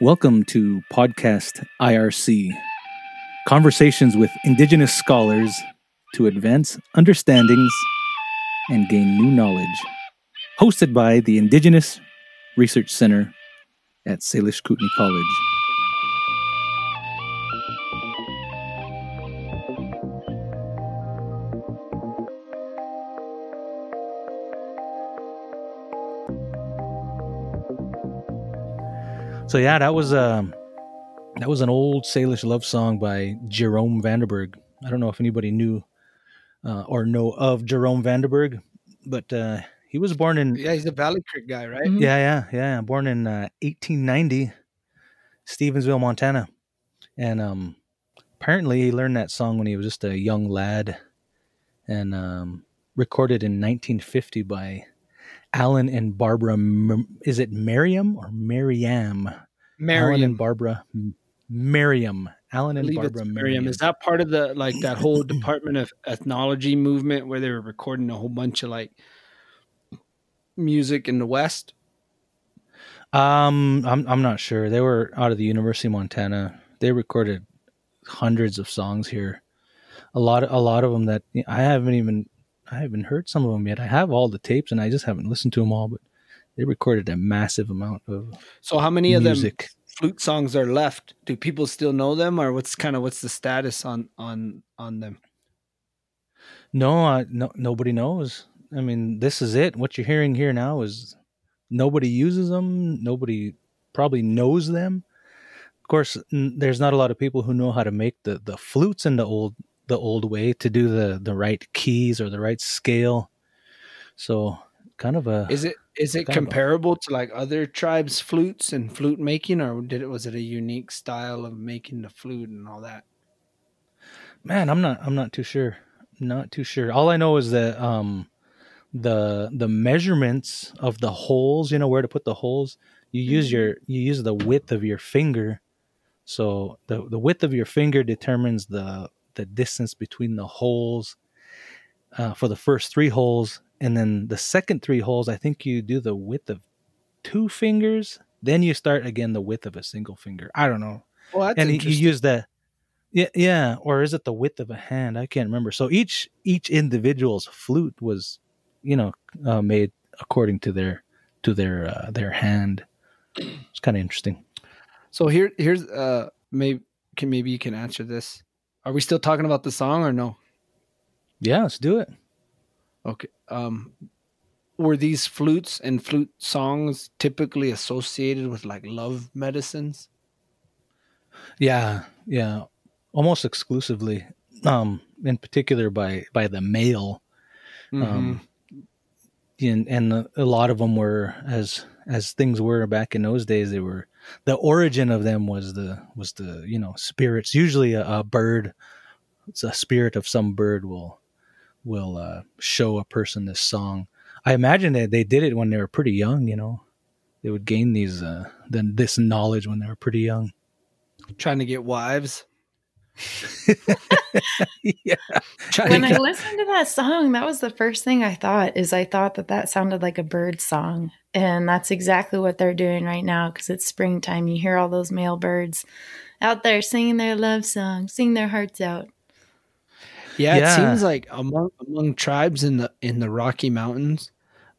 Welcome to Podcast IRC conversations with Indigenous scholars to advance understandings and gain new knowledge. Hosted by the Indigenous Research Center at Salish Kootenai College. So yeah, that was um that was an old Salish love song by Jerome Vanderburg. I don't know if anybody knew uh, or know of Jerome Vanderburg, but uh, he was born in Yeah, he's a Valley Creek guy, right? Mhm. yeah yeah yeah born in uh, 1890, Stevensville, Montana, and um apparently he learned that song when he was just a young lad, and um, recorded in 1950 by Alan and Barbara. Is it Miriam or Miriam? Alan and Barbara Miriam. Alan and Barbara Miriam. Miriam. Is that part of the like that whole Department of Ethnology movement where they were recording a whole bunch of like music in the West? Um, I'm I'm not sure. They were out of the University of Montana. They recorded hundreds of songs here. A lot of a lot of them that I haven't even I haven't heard some of them yet. I have all the tapes and I just haven't listened to them all. But they recorded a massive amount of So how many of them flute songs are left? Do people still know them, or what's kind of what's the status on on on them? No, uh, no, nobody knows. I mean, this is it. What you're hearing here now is nobody uses them. Nobody probably knows them. Of course, n- there's not a lot of people who know how to make the, the flutes in the old the old way to do the the right keys or the right scale. So, kind of a Is it is it a- comparable to like other tribes' flutes and flute making, or did it was it a unique style of making the flute and all that? man. I'm not. I'm not too sure. Not too sure. All I know is that um, the the measurements of the holes. You know where to put the holes. You use your you use the width of your finger. So the the width of your finger determines the the distance between the holes uh, for the first three holes, and then the second three holes. I think you do the width of two fingers. Then you start again the width of a single finger. I don't know Well, that's and you- use the yeah yeah or is it the width of a hand i can't remember so each each individual's flute was you know uh, made according to their to their uh, their hand it's kind of interesting So here, here's uh, maybe can maybe you can answer this. Are we still talking about the song or no? yeah let's do it Okay. Um, were these flutes and flute songs typically associated with like love medicines? yeah yeah almost exclusively um in particular by by the male um and, and a, a lot of them were as as things were back in those days they were the origin of them was the was the you know spirits. Usually a, a bird it's a spirit of some bird will will uh, show a person this song. I imagine that they did it when they were pretty young you know? They would gain these uh then this knowledge when they were pretty young. Trying to get wives. yeah Trying When to I listened to that song, that was the first thing I thought is I thought that that sounded like a bird song. And that's exactly what they're doing right now because it's springtime. You hear all those male birds out there singing their love song, sing their hearts out. yeah, it seems like among among tribes in the in the Rocky Mountains,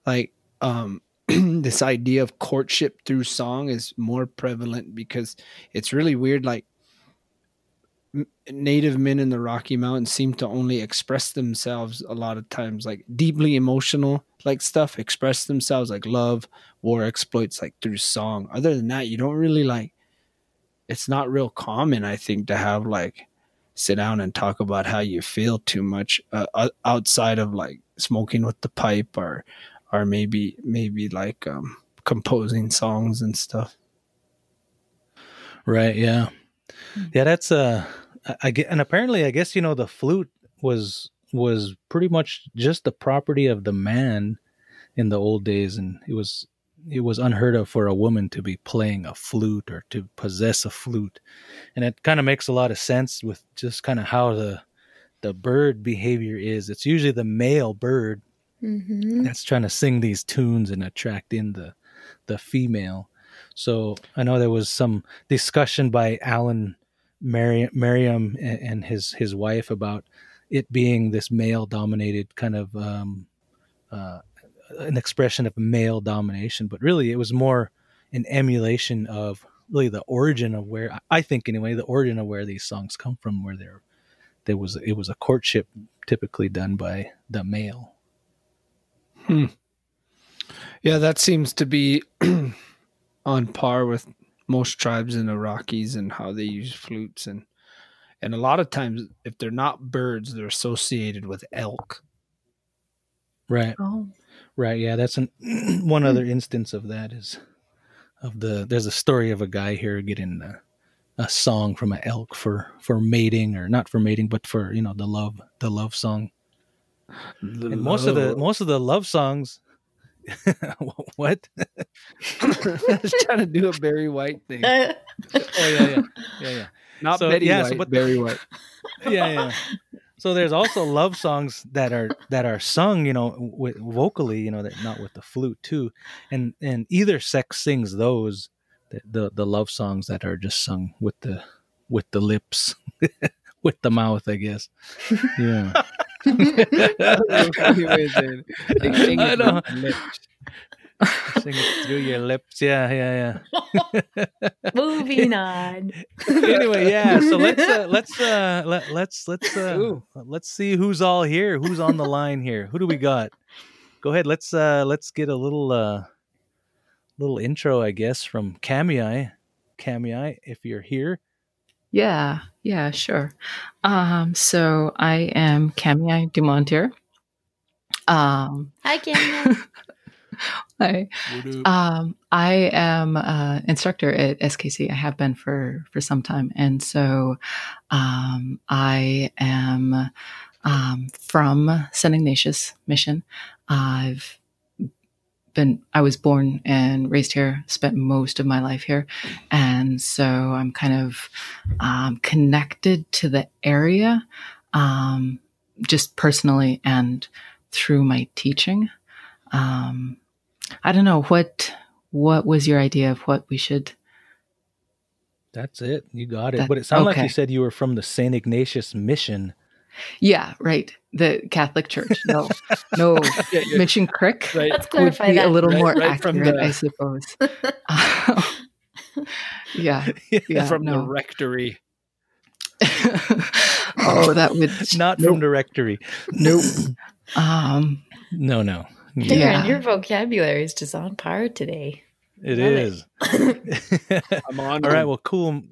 like um this idea of courtship through song is more prevalent because it's really weird like m- native men in the rocky mountains seem to only express themselves a lot of times like deeply emotional like stuff express themselves like love war exploits like through song other than that you don't really like it's not real common i think to have like sit down and talk about how you feel too much uh, outside of like smoking with the pipe or or maybe maybe like um composing songs and stuff Right. Yeah. Yeah. That's uh, I- get, and apparently, I guess you know the flute was was pretty much just the property of the man in the old days, and it was it was unheard of for a woman to be playing a flute or to possess a flute, and it kind of makes a lot of sense with just kind of how the the bird behavior is. It's usually the male bird Mm-hmm. that's trying to sing these tunes and attract in the the female. So I know there was some discussion by Alan Mary- Merriam and, and his his wife about it being this male dominated kind of um, uh, an expression of male domination, but really it was more an emulation of really the origin of where I think anyway the origin of where these songs come from, where there there was it was a courtship typically done by the male. Hmm. Yeah, that seems to be on par with most tribes in the Rockies and how they use flutes and and a lot of times if they're not birds, they're associated with elk. Right. Oh. Right. Yeah, that's an one other mm. instance of that is of the there's a story of a guy here getting a, a song from an elk for for mating or not for mating but for you know the love the love song. And most of the most of the love songs what? I was trying to do a Barry White thing. oh yeah, yeah, yeah, yeah. Not So, Betty yeah, White, so but- Barry White. yeah, yeah. So there's also love songs that are that are sung, you know, with vocally, you know, that not with the flute too, and and either sex sings those, the the, the love songs that are just sung with the with the lips, with the mouth, I guess. Yeah, I know. sing it through your lips. Yeah, yeah, yeah. Moving on. anyway, yeah. So let's uh, let's uh, let, let's let's uh, Ooh. let's see who's all here. Who's on the line here? Who do we got? Go ahead. Let's uh, let's get a little uh, little intro, I guess, from Camii. Camii, if you're here. Yeah, yeah, sure. Um, so I am Camille Dumontier. Um, Hi, Kenya. I, um, I am uh, instructor at SKC. I have been for for some time, and so um, I am um, from St. Ignatius Mission. I've been I was born and raised here, spent most of my life here, and so I'm kind of um, connected to the area, um, just personally and through my teaching. Um, I don't know what what was your idea of what we should. That's it. You got it. That- but it sounded like you said you were from the Saint Ignatius Mission. Yeah, right. The Catholic Church. No, no. Yeah, yeah. Mission Crick Right. Let's would be that. a little Right- more right from accurate, the- I suppose. yeah. Yeah, from the rectory. oh, that would Not Nope. from rectory. nope. Um, No, no. Darren, Yeah. your vocabulary is just on par today. It Love it. is. I'm on. All right. Well, cool.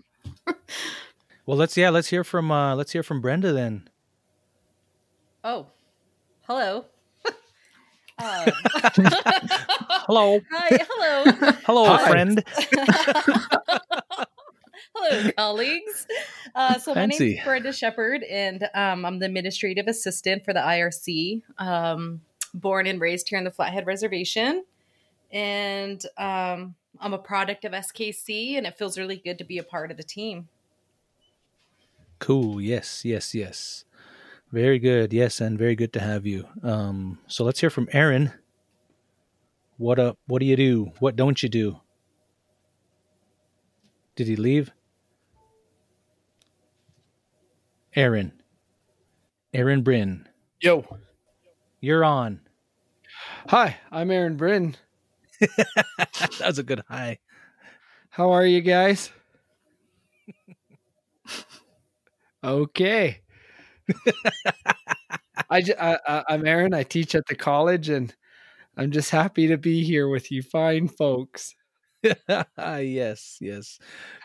Well, let's yeah, let's hear from uh let's hear from Brenda then. Oh, hello. um, Hello, hi, hello, hello, Hi. friend. hello, colleagues. Uh, so my Fancy. name's Brenda Shepard, and um, I'm the administrative assistant for the IRC. Um, born and raised here in the Flathead Reservation, and um, I'm a product of SKC, and it feels really good to be a part of the team. Cool. Yes, yes, yes. Very good. Yes, and very good to have you. Um, so let's hear from Aaron. What up? What do you do? What don't you do? Did he leave? Aaron. Aaron Bryn. Yo. You're on. Hi, I'm Aaron Bryn. that was a good hi. How are you guys? okay. I, j- I, I'm Aaron. I teach at the college, and I'm just happy to be here with you, fine folks. yes, yes.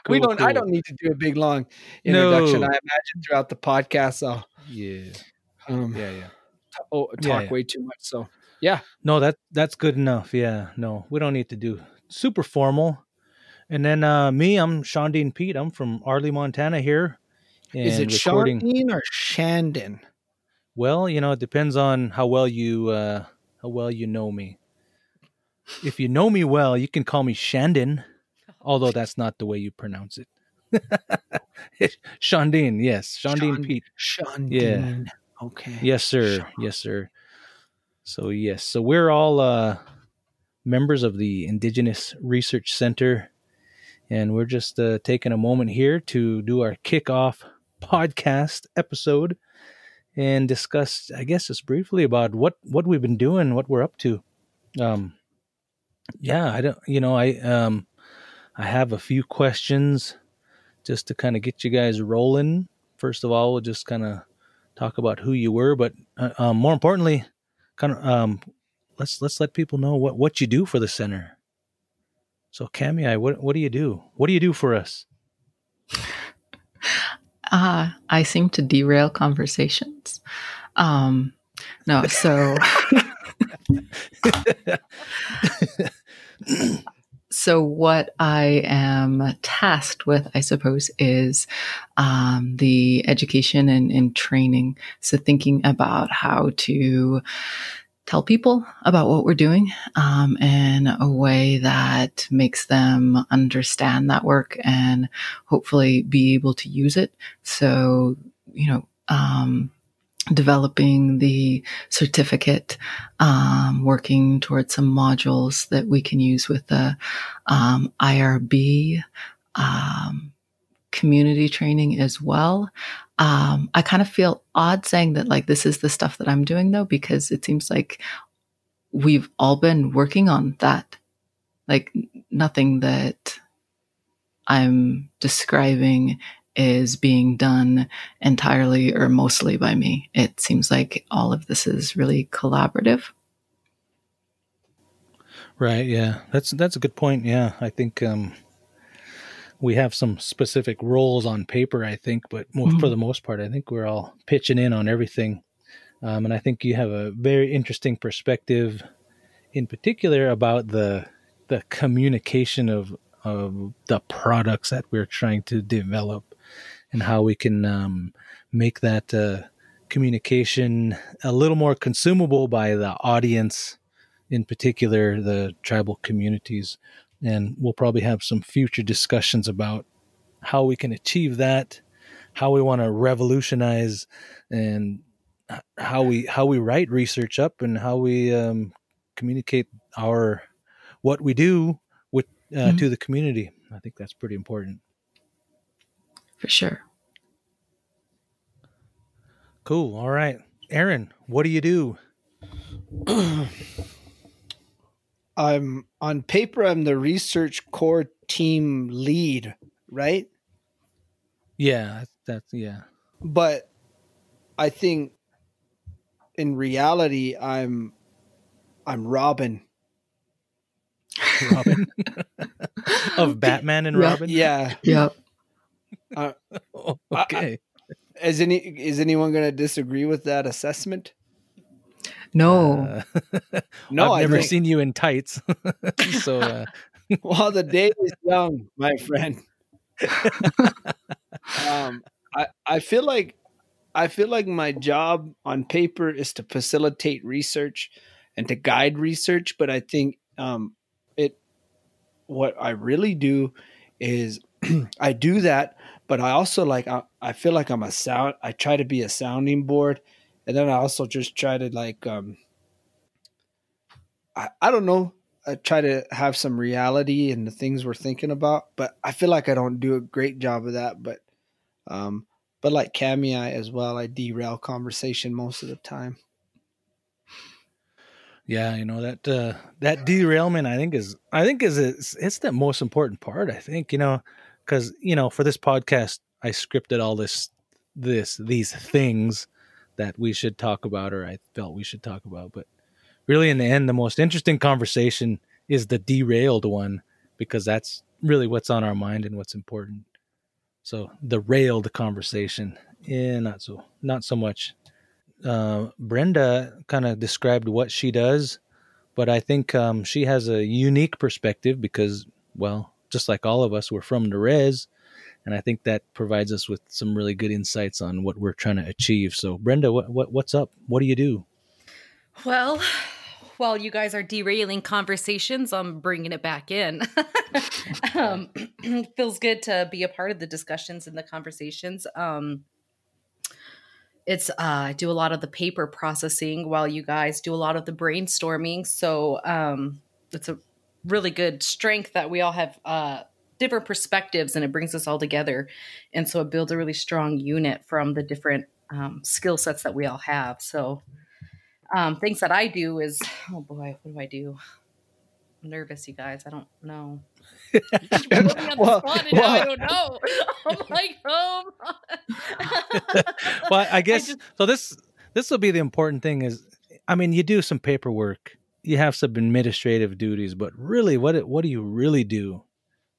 we don't. I don't need to do a big long introduction. No. I imagine throughout the podcast, I'll Yeah, um, yeah, yeah. t- oh, Yeah, talk yeah. way too much. So yeah, No, that that's good enough. Yeah, no, we don't need to do super formal. And then uh me, I'm Sean Dean Pete. I'm from Arlee, Montana here. Is it recording. Or Shandon? Well, you know, it depends on how well you uh how well you know me. If you know me well, you can call me Shandon, although that's not the way you pronounce it. Shandine, yes, Shandine Sean- Pete. Yeah. Okay. Yes, sir. Sean. Yes, sir. So yes, so we're all uh, members of the Indigenous Research Center And we're just uh, taking a moment here to do our kickoff podcast episode and discuss, I guess, just briefly about what what we've been doing, what we're up to. Um, yeah, I don't, you know, I um, I have a few questions just to kind of get you guys rolling. First of all, we'll just kind of talk about who you were, but uh, um, more importantly, kind of um, let's let's let people know what what you do for the center. So, Cami, what what do you do? What do you do for us? Uh, I seem to derail conversations. Um, no, so so what I am tasked with, I suppose, is um, the education and, and training. So thinking about how to tell people about what we're doing um, in a way that makes them understand that work and hopefully be able to use it. So, you know, um, developing the certificate, um, working towards some modules that we can use with the um, IRB um, community training as well. Um, I kind of feel odd saying that like this is the stuff that I'm doing though, because it seems like we've all been working on that. Like nothing that I'm describing is being done entirely or mostly by me. It seems like all of this is really collaborative. Right. Yeah. That's that's a good point. Yeah. I think um, we have some specific roles on paper, I think, but mm-hmm. for the most part, I think we're all pitching in on everything. Um, and I think you have a very interesting perspective, in particular, about the the communication of of the products that we're trying to develop, and how we can um, make that uh, communication a little more consumable by the audience, in particular the tribal communities and we'll probably have some future discussions about how we can achieve that, how we want to revolutionize, and how we how we write research up and how we um, communicate our what we do with uh, mm-hmm. to the community. I think that's pretty important. For sure. Cool. All right, Aaron, what do you do? I'm on paper I'm the research core team lead, right? Yeah, that's yeah. But I think in reality I'm I'm Robin. Robin of Batman and Robin. Yeah. Yeah. Uh, okay. I, I, is any is anyone going to disagree with that assessment? No, uh, no, I've never think... seen you in tights. so, uh... while the day is young, my friend. um, I I feel like I feel like my job on paper is to facilitate research and to guide research, but I think um, it what I really do is I do that, but I also like I, I feel like I'm a sound. I try to be a sounding board and then I also just try to like um I, I don't know I try to have some reality in the things we're thinking about, but I feel like I don't do a great job of that. But um but like Cami as well, I derail conversation most of the time. Yeah, you know that uh, that derailment I think is I think is it's, it's the most important part. I think you know because you know for this podcast I scripted all this this these things that we should talk about or I felt we should talk about. But really, in the end, the most interesting conversation is the derailed one because that's really what's on our mind and what's important. So the railed conversation, yeah, not so, not so much. Uh, Brenda kind of described what she does, but I think um, she has a unique perspective because, well, just like all of us, we're from the res, and I think that provides us with some really good insights on what we're trying to achieve. So, Brenda, what, what what's up? What do you do? Well, while you guys are derailing conversations, I'm bringing it back in. um, feels good to be a part of the discussions and the conversations. Um, it's uh, I do a lot of the paper processing while you guys do a lot of the brainstorming. So um, it's a really good strength that we all have uh, different perspectives and it brings us all together. And so it builds a really strong unit from the different um, skill sets that we all have. So um, things that I do is, oh boy, what do I do? I'm nervous, you guys. I don't know. well, well, I don't know. I'm like, oh. well, I guess I just, so. This this will be the important thing. Is I mean, you do some paperwork, you have some administrative duties, but really, what what do you really do?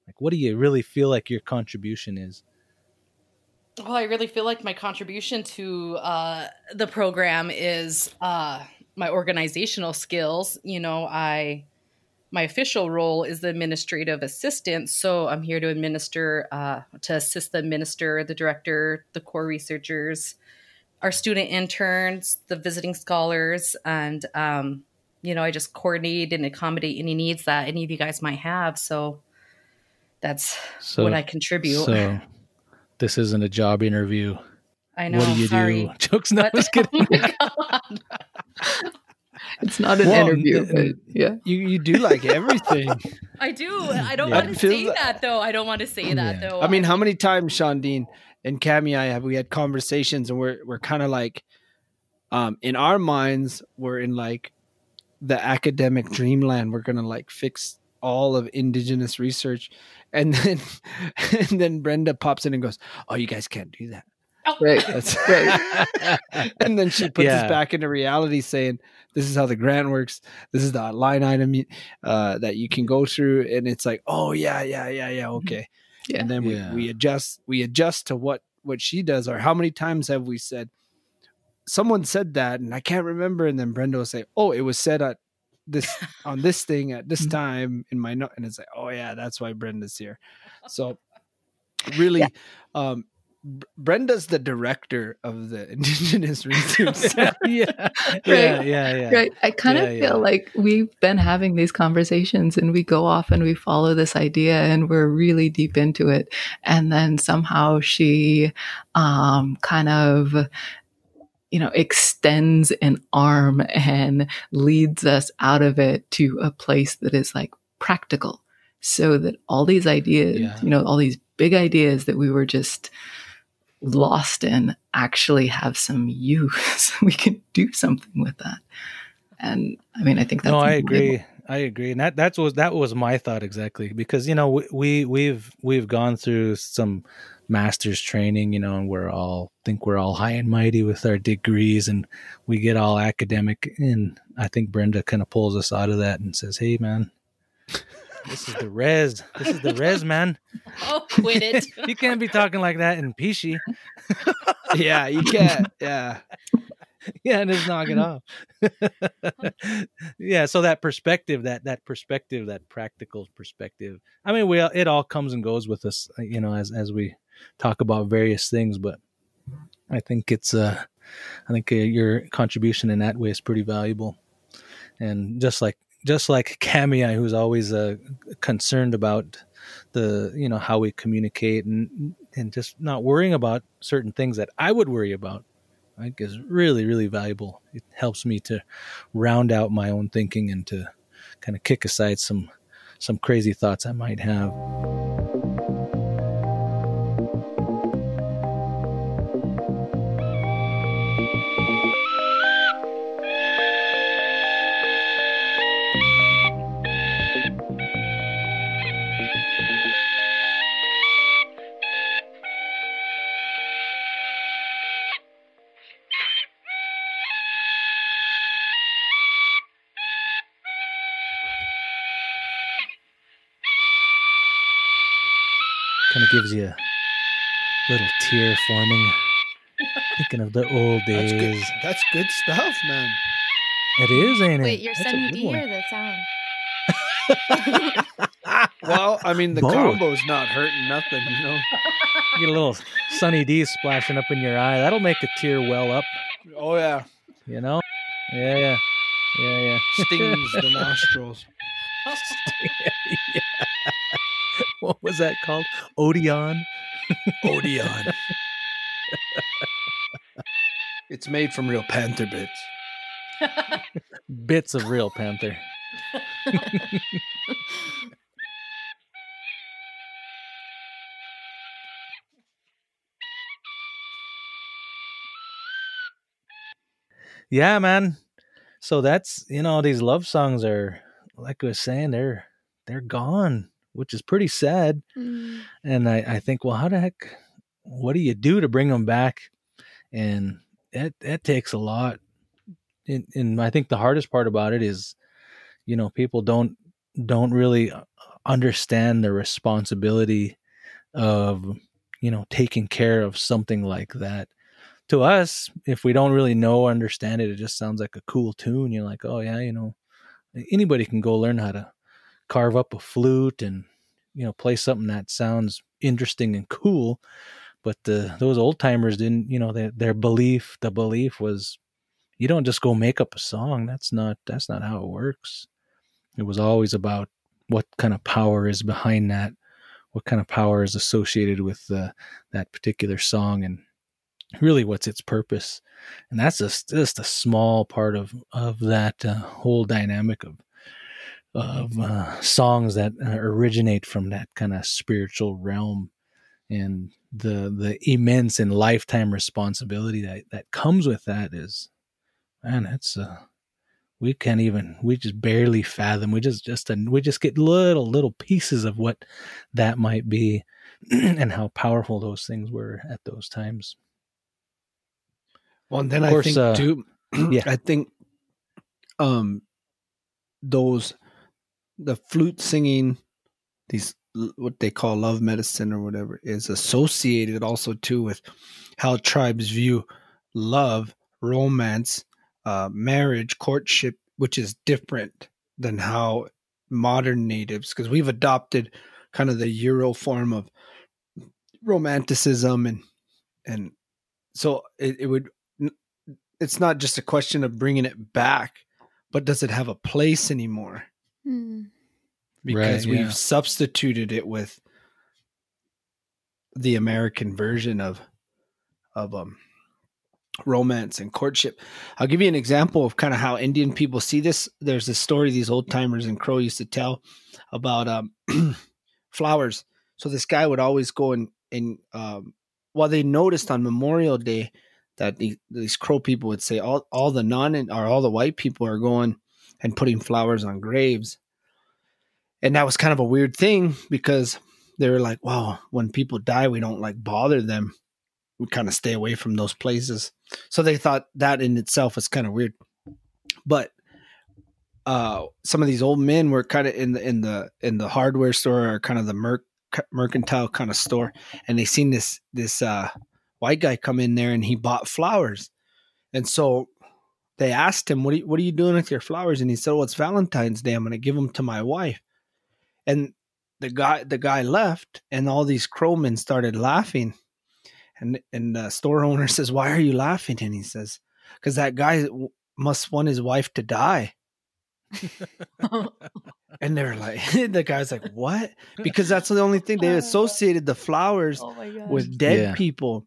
Like, what do you really feel like your contribution is? Well, I really feel like my contribution to uh, the program is uh, my organizational skills. You know, I my official role is the administrative assistant, so I'm here to administer, uh, to assist the minister, the director, the core researchers, our student interns, the visiting scholars, and um, you know, I just coordinate and accommodate any needs that any of you guys might have. So that's so, what I contribute. So this isn't a job interview. I know. What do you sorry. do? Jokes not just kidding. Oh it's not an well, interview, but yeah. You you do like everything. I do. I don't yeah. want to say that, that, though. I don't want to say that yeah. though. I mean, how many times, Sean Dean and Cami, I have we had conversations and we're we're kind of like, um, in our minds, we're in like the academic dreamland. We're gonna like fix all of indigenous research and then and then Brenda pops in and goes, "Oh, you guys can't do that." Oh. Right. That's right. and then she puts yeah. us back into reality, saying, "This is how the grant works. This is the line item uh, that you can go through." And it's like, "Oh yeah, yeah, yeah, yeah, mm-hmm. okay." Yeah. And then we, yeah. we adjust we adjust to what what she does. Or how many times have we said, "Someone said that," and I can't remember, and then Brenda will say, "Oh, it was said at this on this thing at this mm-hmm. time in my note and it's like oh yeah that's why brenda's here so really yeah. um Brenda's the director of the Indigenous Research yeah, yeah, yeah, yeah, Right. I kind yeah, of feel yeah. like we've been having these conversations and we go off and we follow this idea and we're really deep into it. And then somehow she um, kind of you know, extends an arm and leads us out of it to a place that is like practical so that all these ideas, yeah. you know, all these big ideas that we were just lost in actually have some use. we can do something with that. And I mean, I think that's no, I agree. I agree, and that that was that was my thought exactly because you know we, we we've we've gone through some master's training, you know, and we're all think we're all high and mighty with our degrees and we get all academic. And I think Brenda kind of pulls us out of that and says, Hey, man, this is the res. This is the res, man. Oh, quit it. you can't be talking like that in Pishi. yeah, you can't. Yeah. yeah, and just knock it off. yeah, so that perspective, that that perspective, that practical perspective. I mean, we it all comes and goes with us, you know, as as we talk about various things, but I think it's uh I think uh, your contribution in that way is pretty valuable. And just like just like Camia, who's always uh, concerned about the you know how we communicate and and just not worrying about certain things that I would worry about, I think is really really valuable. It helps me to round out my own thinking and to kind of kick aside some some crazy thoughts I might have. Kind of gives you a little tear forming. Thinking of the old days. That's good, that's good stuff, man. It is, ain't it? Wait, you're sending D or the sound? well, I mean, the Both. combo's not hurting nothing, you know. You get a little Sunny D splashing up in your eye. That'll make a tear well up. Oh yeah. You know. Yeah, yeah, yeah, yeah. Stings the nostrils. yeah what was that called? Odeon. Odeon. it's made from real panther bits. bits of real panther. yeah, man. So that's you know these love songs are like I was saying they're they're gone which is pretty sad. Mm. And I I think well how the heck what do you do to bring them back? And that that takes a lot. And, and I think the hardest part about it is, you know, people don't don't really understand the responsibility of you know taking care of something like that to us if we don't really know or understand it it just sounds like a cool tune you're like oh yeah you know anybody can go learn how to carve up a flute and you know play something that sounds interesting and cool but the those old timers didn't you know their, their belief the belief was you don't just go make up a song that's not that's not how it works. It was always about what kind of power is behind that what kind of power is associated with uh, that particular song and really what's its purpose. And that's just, just a small part of of that uh, whole dynamic of of uh, songs that uh, originate from that kind of spiritual realm and the the immense and lifetime responsibility that that comes with that is man it's uh we can't even we just barely fathom we just just we just get little little pieces of what that might be and how powerful those things were at those times. Well and then course, i think uh, too yeah. I think um those the flute singing these what they call love medicine or whatever is associated also too with how tribes view love romance uh, marriage, courtship, which is different than how modern natives, because we've adopted kind of the Euro form of romanticism and and so it, it would it's not just a question of bringing it back but does it have a place anymore mm. because right, we've yeah. substituted it with the american version of of um romance and courtship. I'll give you an example of kind of how Indian people see this. There's a story these old timers in Crow used to tell about um, flowers. So this guy would always go and and um, well, they noticed on Memorial Day that the, these Crow people would say all all the non and or all the white people are going and putting flowers on graves, and that was kind of a weird thing because they were like, "Wow, when people die, we don't like bother them." we kind of stay away from those places. So they thought that in itself was kind of weird. But uh, some of these old men were kind of in the in the in the hardware store or kind of the merc, mercantile kind of store, and they seen this this uh, white guy come in there and he bought flowers, and so they asked him, "What are you, what are you doing with your flowers?" And he said, "Well, it's Valentine's Day. I'm going to give them to my wife." And the guy the guy left, and all these crowmen started laughing and and the store owner says, "Why are you laughing?" And he says, "Because that guy must want his wife to die." and they're like, the guy's like, "What?" Because that's the only thing they associated the flowers oh with dead yeah. people.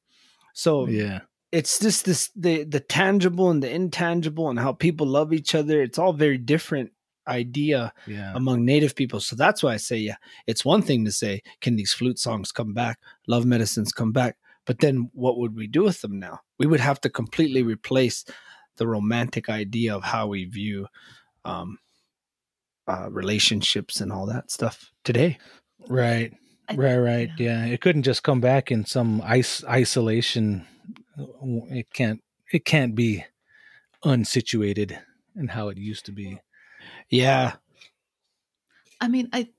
So yeah, it's just this the the tangible and the intangible and how people love each other. It's all very different idea yeah. among native people. So that's why I say, yeah, it's one thing to say, can these flute songs come back? Love medicines come back? But then what would we do with them now? We would have to completely replace the romantic idea of how we view um, uh, relationships and all that stuff today. Right. Right, right. Yeah. It couldn't just come back in some ice isolation. It can't it can't be unsituated and how it used to be. Yeah. I mean, I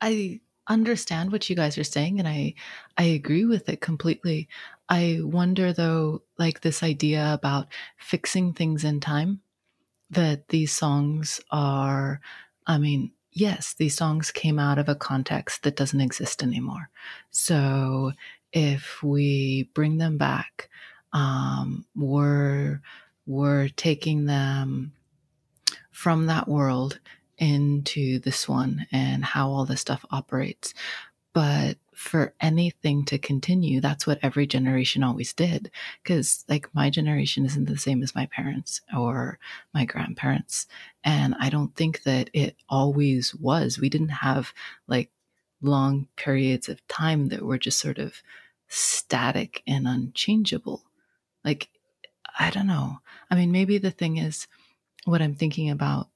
I understand what you guys are saying and I I agree with it completely. I wonder though like this idea about fixing things in time that these songs are I mean, yes, these songs came out of a context that doesn't exist anymore. So if we bring them back, um, we're we're taking them from that world into this one and how all this stuff operates. But for anything to continue, that's what every generation always did. Because, like, my generation isn't the same as my parents or my grandparents. And I don't think that it always was. We didn't have like long periods of time that were just sort of static and unchangeable. Like, I don't know. I mean, maybe the thing is what I'm thinking about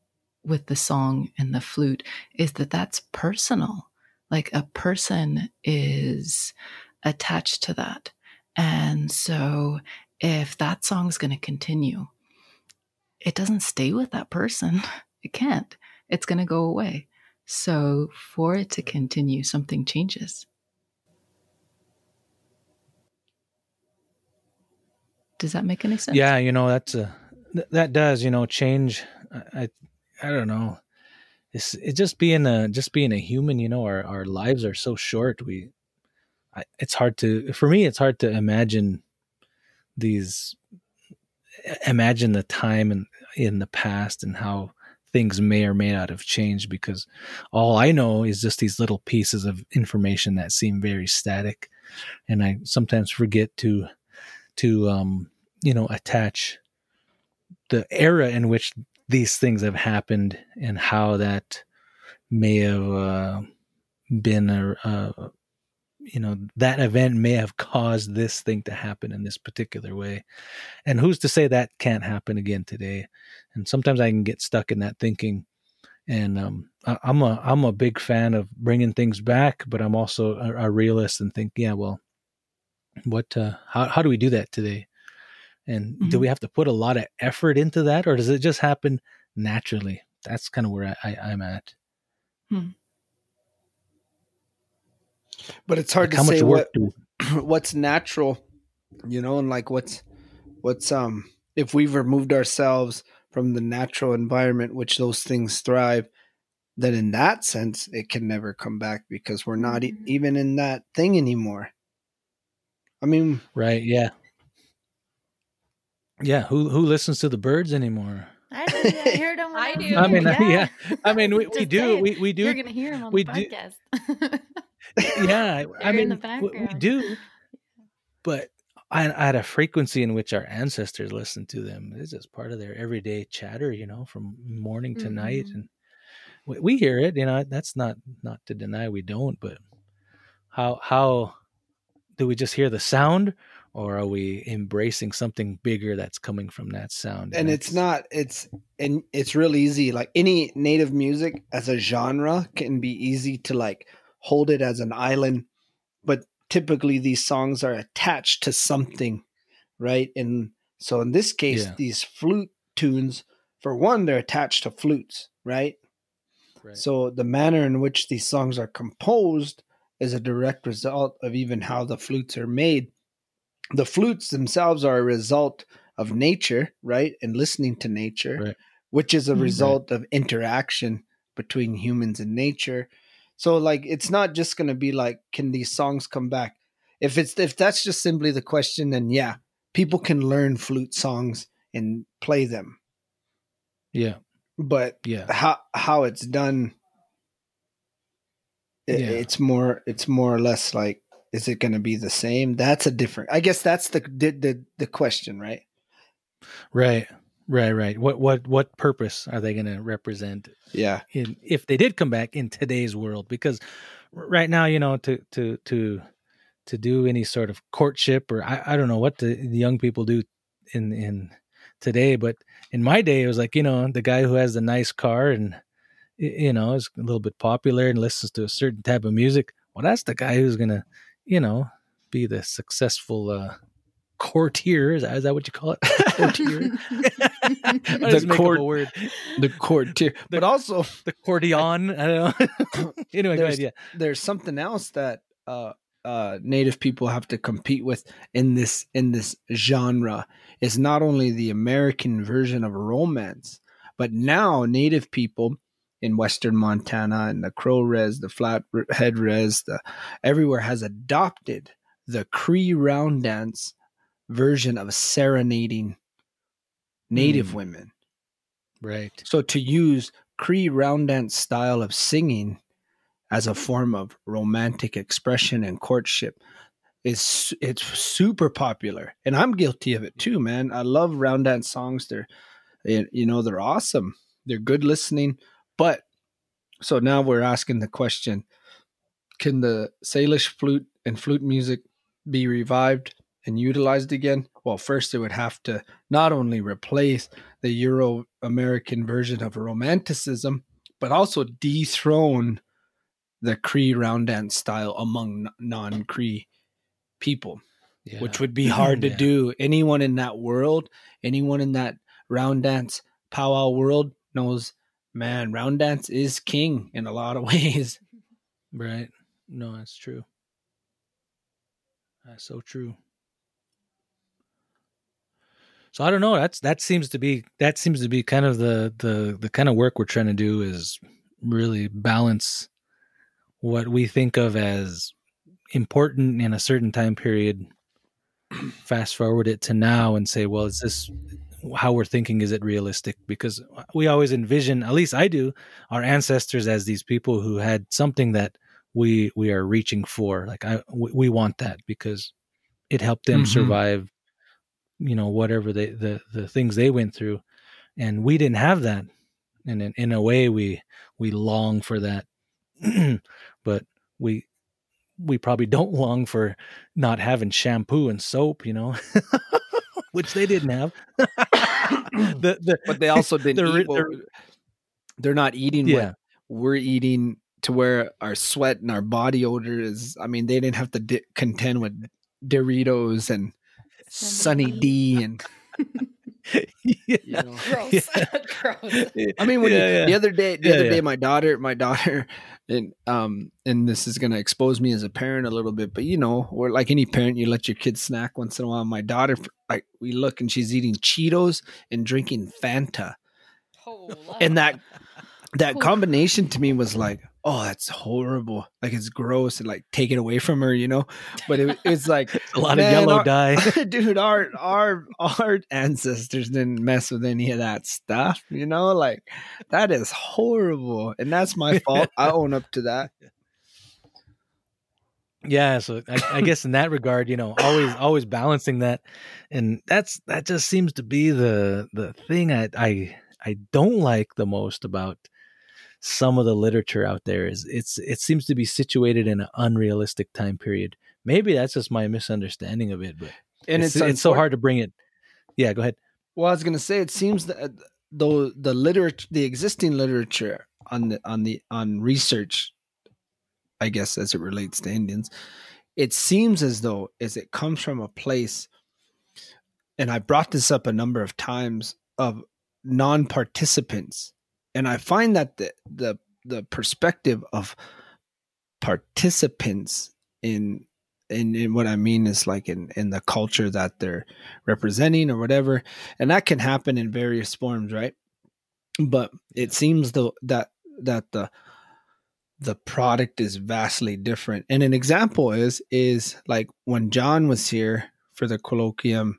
with the song and the flute is that that's personal. Like a person is attached to that. And so if that song's going to continue, it doesn't stay with that person. It can't. It's going to go away. So for it to continue, something changes. Does that make any sense? Yeah, you know that's a that does you know change. I I don't know. It's it's just being a just being a human. You know, our our lives are so short. We, I, it's hard to for me. It's hard to imagine these. Imagine the time in in the past and how things may or may not have changed because all I know is just these little pieces of information that seem very static, and I sometimes forget to to um, you know attach the era in which these things have happened and how that may have uh, been a, a, you know that event may have caused this thing to happen in this particular way. And who's to say that can't happen again today? And sometimes i can get stuck in that thinking. And um, I, am a i'm a big fan of bringing things back but i'm also a, a realist and think yeah well what uh, how, how do we do that today and mm-hmm. do we have to put a lot of effort into that or does it just happen naturally that's kind of where I, I am at hmm. but it's hard like to say what what's natural you know and like what's what's um if we've removed ourselves from the natural environment which those things thrive then in that sense it can never come back because we're not e- mm-hmm. even in that thing anymore I mean, right? Yeah, yeah. Who who listens to the birds anymore? I, do, I heard them. I do. I mean, yeah. yeah. I mean, we, we do. We, we do. You're gonna hear them on we the podcast. Do, yeah, I mean, we do. But at a frequency in which our ancestors listened to them, it's just part of their everyday chatter. You know, from morning to mm-hmm. night, and we, we hear it. You know, that's not not to deny we don't, but how how do we just hear the sound or are we embracing something bigger that's coming from that sound and, and it's not it's and it's real easy like any native music as a genre can be easy to like hold it as an island but typically these songs are attached to something right and so in this case yeah. these flute tunes for one they're attached to flutes right? right so the manner in which these songs are composed is a direct result of even how the flutes are made. The flutes themselves are a result of nature, right? And listening to nature, right. which is a mm-hmm. result right. of interaction between humans and nature. So like it's not just going to be like can these songs come back? If it's if that's just simply the question then yeah, people can learn flute songs and play them. Yeah. But yeah. how how it's done it, yeah. It's more. It's more or less like, is it going to be the same? That's a different. I guess that's the the the, the question, right? Right. Right, right. What what what purpose are they going to represent? Yeah. In if they did come back in today's world, because right now, you know, to to to to do any sort of courtship or I, I don't know what the, the young people do in in today, but in my day, it was like you know the guy who has the nice car and you know, is a little bit popular and listens to a certain type of music, well, that's the guy who's gonna, you know, be the successful uh, courtier. Is that, is that what you call it? Courtier. the court word. The courtier, but also the cordion. I don't know. anyway, there's, idea. There's something else that uh, uh, native people have to compete with in this in this genre. It's not only the American version of romance, but now native people in western Montana and the Crow Res, the Flathead Res, the everywhere has adopted the Cree round dance version of serenading native mm. women. Right. So to use Cree round dance style of singing as a form of romantic expression and courtship is it's super popular and I'm guilty of it too, man. I love round dance songs. They're you know, they're awesome. They're good listening. But so now we're asking the question can the Salish flute and flute music be revived and utilized again? well, first it would have to not only replace the Euro American version of Romanticism, but also dethrone the Cree round dance style among non Cree people, yeah. which would be hard to yeah. do. Anyone in that world, anyone in that round dance powwow world knows, man, round dance is king in a lot of ways. Right. No, that's true. That's so true. So I don't know. That's that seems to be that seems to be kind of the the the kind of work we're trying to do is really balance what we think of as important in a certain time period fast forward it to now and say well is this how we're thinking is it realistic? Because we always envision at least i do our ancestors as these people who had something that we we are reaching for. Like i we, want that because it helped them mm-hmm. survive you know whatever they the the things they went through. And we didn't have that. And in, in a way we we long for that. But we we probably don't long for not having shampoo and soap, you know, which they didn't have. the, the, but they also didn't the, eat. What, they're not eating yeah. what we're eating to where our sweat and our body odor is. I mean, they didn't have to di- contend with Doritos and Sunny D and yeah. You know. Gross. Gross. I mean, when yeah, you, the other day, the other day, my daughter, my daughter, and um, and this is gonna expose me as a parent a little bit, but you know, or like any parent, you let your kids snack once in a while. My daughter, like, we look and she's eating Cheetos and drinking Fanta, oh, and that that combination to me was like, oh, that's horrible. Like it's gross and like take it away from her, you know. But it, it's like a lot man, of yellow our, dye, dude. Our our our ancestors didn't mess with any of that stuff, you know. Like that is horrible, and that's my fault. I own up to that. Yeah, so I, I guess in that regard, you know, always always balancing that, and that's that just seems to be the the thing I I I don't like the most about some of the literature out there is it's it seems to be situated in an unrealistic time period. Maybe that's just my misunderstanding of it, but and it's, it's, it's so hard to bring it. Yeah, go ahead. Well, I was going to say it seems that uh, though the literature, the existing literature on the on the on research, I guess as it relates to Indians, it seems as though as it comes from a place, and I brought this up a number of times of non-participants and I find that the the the perspective of participants in in, what I mean is like in, in the culture that they're representing or whatever. And that can happen in various forms, right? But it seems though that that the the product is vastly different. And an example is is like when John was here for the colloquium,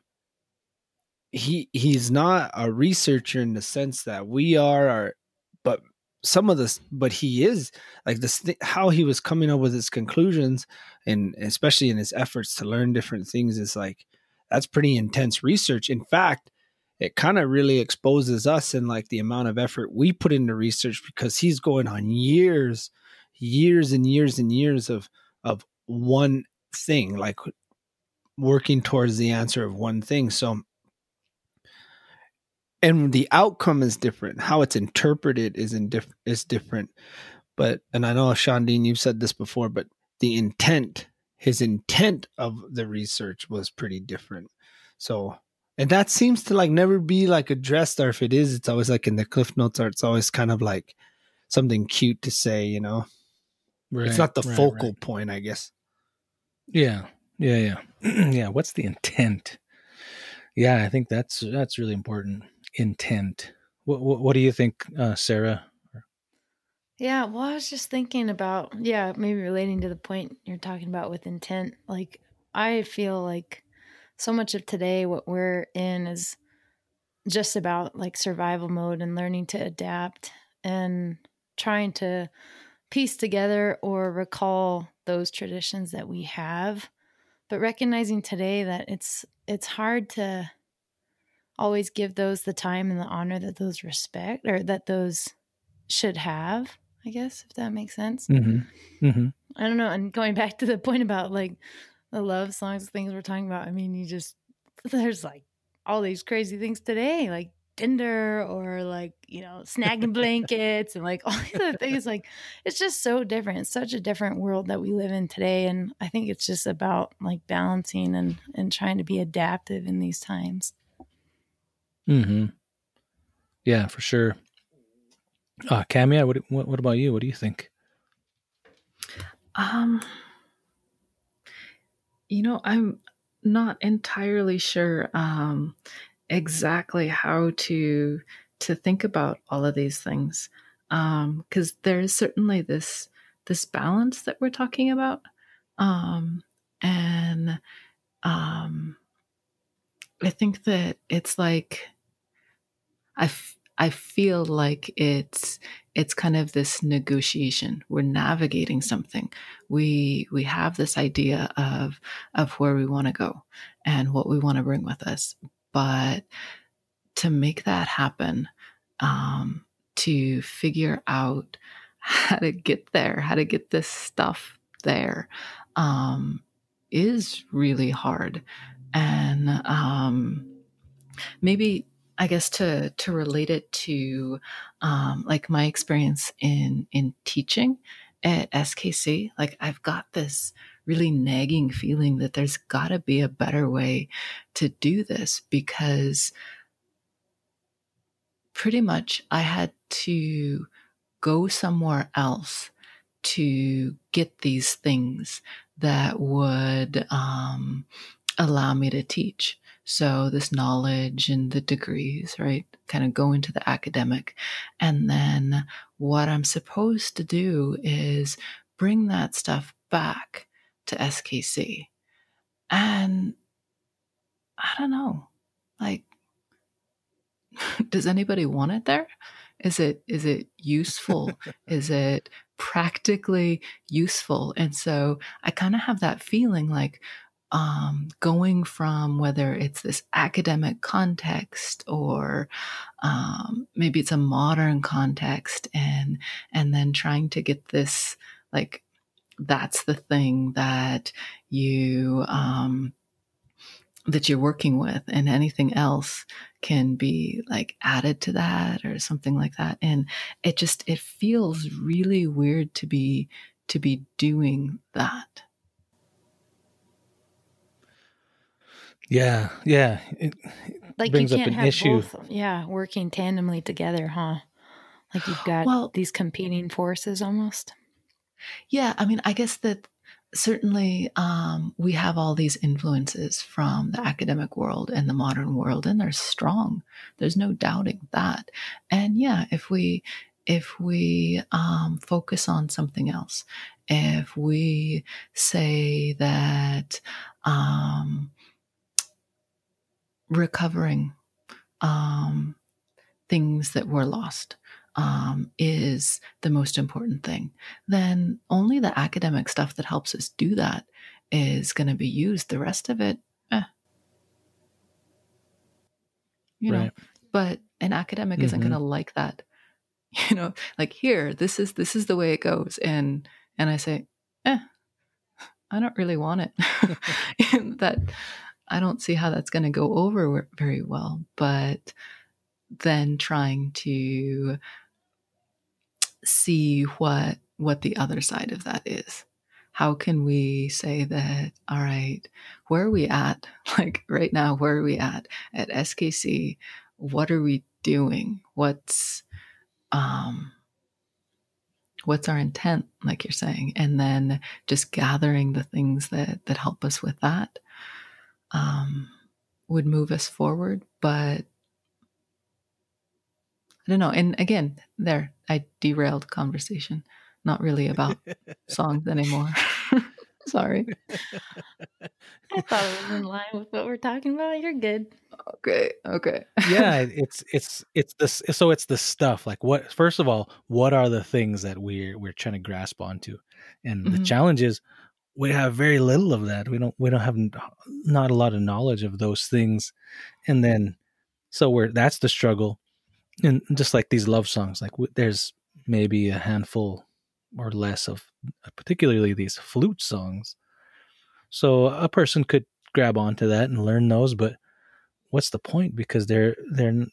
he he's not a researcher in the sense that we are, but some of this but he is like this how he was coming up with his conclusions and especially in his efforts to learn different things is like that's pretty intense research. In fact it kind of really exposes us in like the amount of effort we put into research because he's going on years years and years and years of of one thing like working towards the answer of one thing. So and the outcome is different. How it's interpreted is in diff- is different. But and I know Sean Dean, you've said this before, but the intent, his intent of the research was pretty different. So and that seems to like never be like addressed, or if it is, it's always like in the cliff notes, or it's always kind of like something cute to say, you know. Right, it's not the right, focal right. point, I guess. Yeah, yeah, yeah, yeah. What's the intent? Yeah, I think that's that's really important intent. What, what, what do you think, uh, Sarah? Yeah, well, I was just thinking about, yeah, maybe relating to the point you're talking about with intent. Like, I feel like so much of today, what we're in is just about like survival mode and learning to adapt and trying to piece together or recall those traditions that we have but recognizing today that it's it's hard to always give those the time and the honor that those respect or that those should have i guess if that makes sense mm-hmm. Mm-hmm. i don't know and going back to the point about like the love songs things we're talking about i mean you just there's like all these crazy things today, like Tinder or like, you know, snagging blankets and like all these other things. Like it's just so different. It's such a different world that we live in today. And I think it's just about like balancing and, and trying to be adaptive in these times. Hmm. Yeah, for sure. Uh, Camia, what, what what about you? What do you think? Um, you know, I'm not entirely sure um, exactly how to to think about all of these things because um, there is certainly this this balance that we're talking about, um, and um, I think that it's like I, f- I feel like it's it's kind of this negotiation. We're navigating something. We we have this idea of of where we want to go and what we want to bring with us. But to make that happen, um, to figure out how to get there, how to get this stuff there, um, is really hard. And um, maybe I guess to to relate it to um, like my experience in in teaching at SKC, like I've got this really nagging feeling that there's got to be a better way to do this because pretty much I had to go somewhere else to get these things that would um, allow me to teach. So this knowledge and the degrees, right? Kind of go into the academic. And then what I'm supposed to do is bring that stuff back to SKC. And I don't know, like, does anybody want it there? Is it is it useful? is it practically useful? And so I kind of have that feeling like, um, going from whether it's this academic context or um, maybe it's a modern context and and then trying to get this like that's the thing that you um, that you're working with and anything else can be like added to that or something like that. And it just it feels really weird to be to be doing that Yeah, yeah. It, like brings you can't up an have issue. Both, yeah, working tandemly together, huh? Like you've got well, these competing forces almost. Yeah, I mean, I guess that certainly um, we have all these influences from the academic world and the modern world, and they're strong. There's no doubting that. And yeah, if we if we um, focus on something else, if we say that um, recovering um, things that were lost um, is the most important thing, then only the academic stuff that helps us do that is going to be used. The rest of it, eh. you right. know. But an academic mm-hmm. isn't going to like that. You know, like here, this is this is the way it goes, and and I say, eh, I don't really want it. that I don't see how that's going to go over very well. But then trying to see what what the other side of that is. How can we say that, all right, where are we at? Like right now, where are we at at SKC? What are we doing? What's, um, what's our intent, like you're saying? And then just gathering the things that, that help us with that um, would move us forward. But I don't know. And again, there, I derailed conversation. Not really about songs anymore. Sorry. I thought it was in line with what we're talking about. You're good. Okay. Okay. yeah, it's it's it's this. So it's the stuff. Like what? First of all, what are the things that we're we're trying to grasp onto? And mm-hmm. the challenge is we have very little of that. We don't we don't have not a lot of knowledge of those things, and then so we're that's the struggle, and just like these love songs, like there's maybe a handful or less of uh, particularly these flute songs. So a person could grab onto that and learn those, but what's the point because they're they're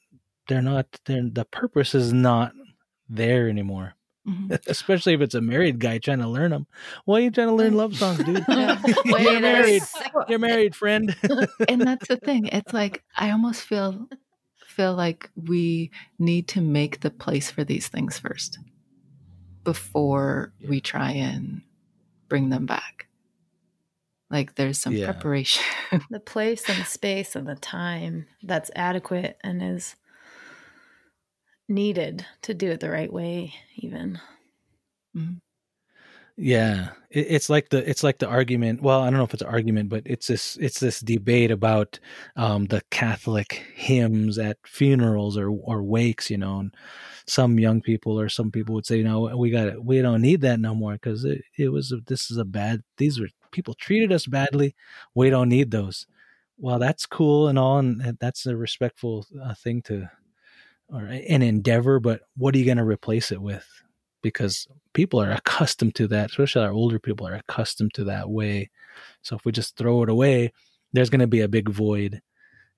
they're not they're the purpose is not there anymore mm-hmm. especially if it's a married guy trying to learn them why are you trying to learn love songs dude? You're married. You're married friend. And that's the thing. It's like i almost feel feel like we need to make the place for these things first before we try and bring them back. Like there's some yeah. preparation. The place and the space and the time that's adequate and is needed to do it the right way even mm-hmm. yeah it, it's like the it's like the argument well i don't know if it's an argument but it's this it's this debate about um the catholic hymns at funerals or or wakes you know and some young people or some people would say you know we got it. we don't need that no more because it, it was this is a bad these were people treated us badly we don't need those well that's cool and all and that's a respectful uh, thing to or an endeavor, but what are you going to replace it with? Because people are accustomed to that, especially our older people are accustomed to that way. So if we just throw it away, there's going to be a big void.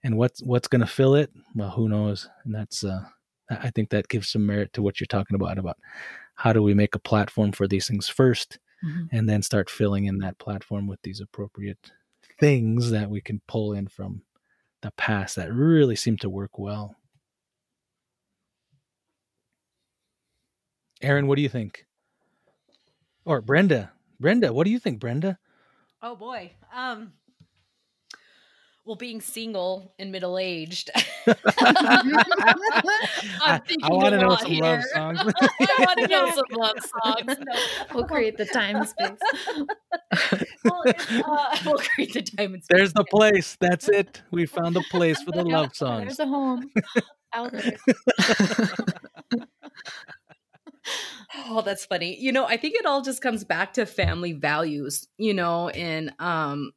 And what's what's going to fill it? Well, who knows? And that's uh, I think that gives some merit to what you're talking about about how do we make a platform for these things 1st mm-hmm. and then start filling in that platform with these appropriate things that we can pull in from the past that really seem to work well. Aaron, what do you think? Or Brenda, Brenda, what do you think, Brenda? Oh boy. Um well, being single and middle aged, I, I want to know some here. love songs. I want to know some love songs. No. We'll create the time and space. well, uh, we'll create the time and space. There's the place. That's it. We found the place for the love songs. There's a home out there. Oh, that's funny. You know, I think it all just comes back to family values, you know, and um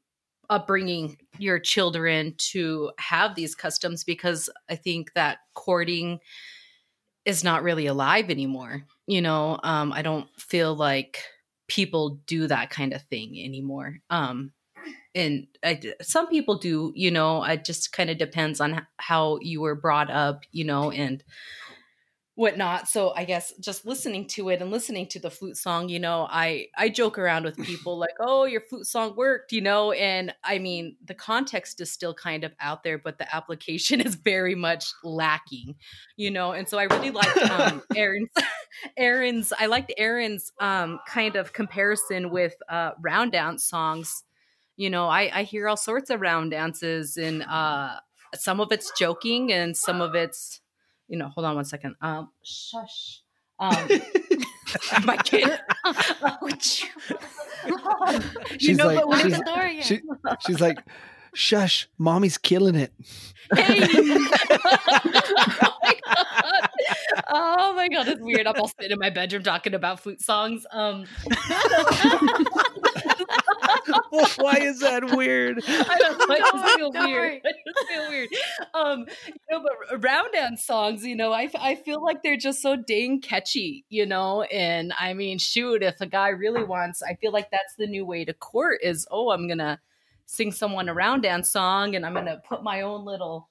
upbringing your children to have these customs because I think that courting is not really alive anymore. You know, um I don't feel like people do that kind of thing anymore. Um and I, some people do, you know, it just kind of depends on how you were brought up, you know, and whatnot. So I guess just listening to it and listening to the flute song, you know, I I joke around with people like, "Oh, your flute song worked," you know, and I mean, the context is still kind of out there, but the application is very much lacking, you know. And so I really liked um, Aaron's Aaron's I liked Aaron's um, kind of comparison with uh, round dance songs. You know, I I hear all sorts of round dances and uh some of it's joking and some of it's you know, hold on one second. Um, shush. Um, my kid. she's know, like, she's, she, she's like, shush, mommy's killing it. Hey. oh, my god. oh my god, it's weird. I'm all sitting in my bedroom talking about flute songs. Um Why is that weird? I don't know. I just feel weird. I just feel weird. Um, you know, but round dance songs, you know, I, I feel like they're just so dang catchy, you know. And I mean, shoot, if a guy really wants, I feel like that's the new way to court is, oh, I'm gonna sing someone a round dance song, and I'm gonna put my own little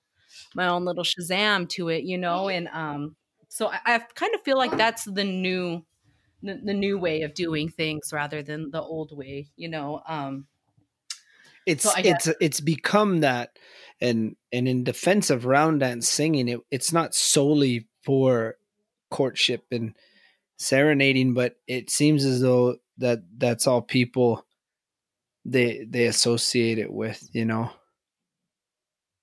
my own little Shazam to it, you know. And um, so I, I kind of feel like that's the new the, the new way of doing things rather than the old way you know um it's so guess- it's it's become that and and in defense of round dance singing it it's not solely for courtship and serenading but it seems as though that that's all people they they associate it with you know?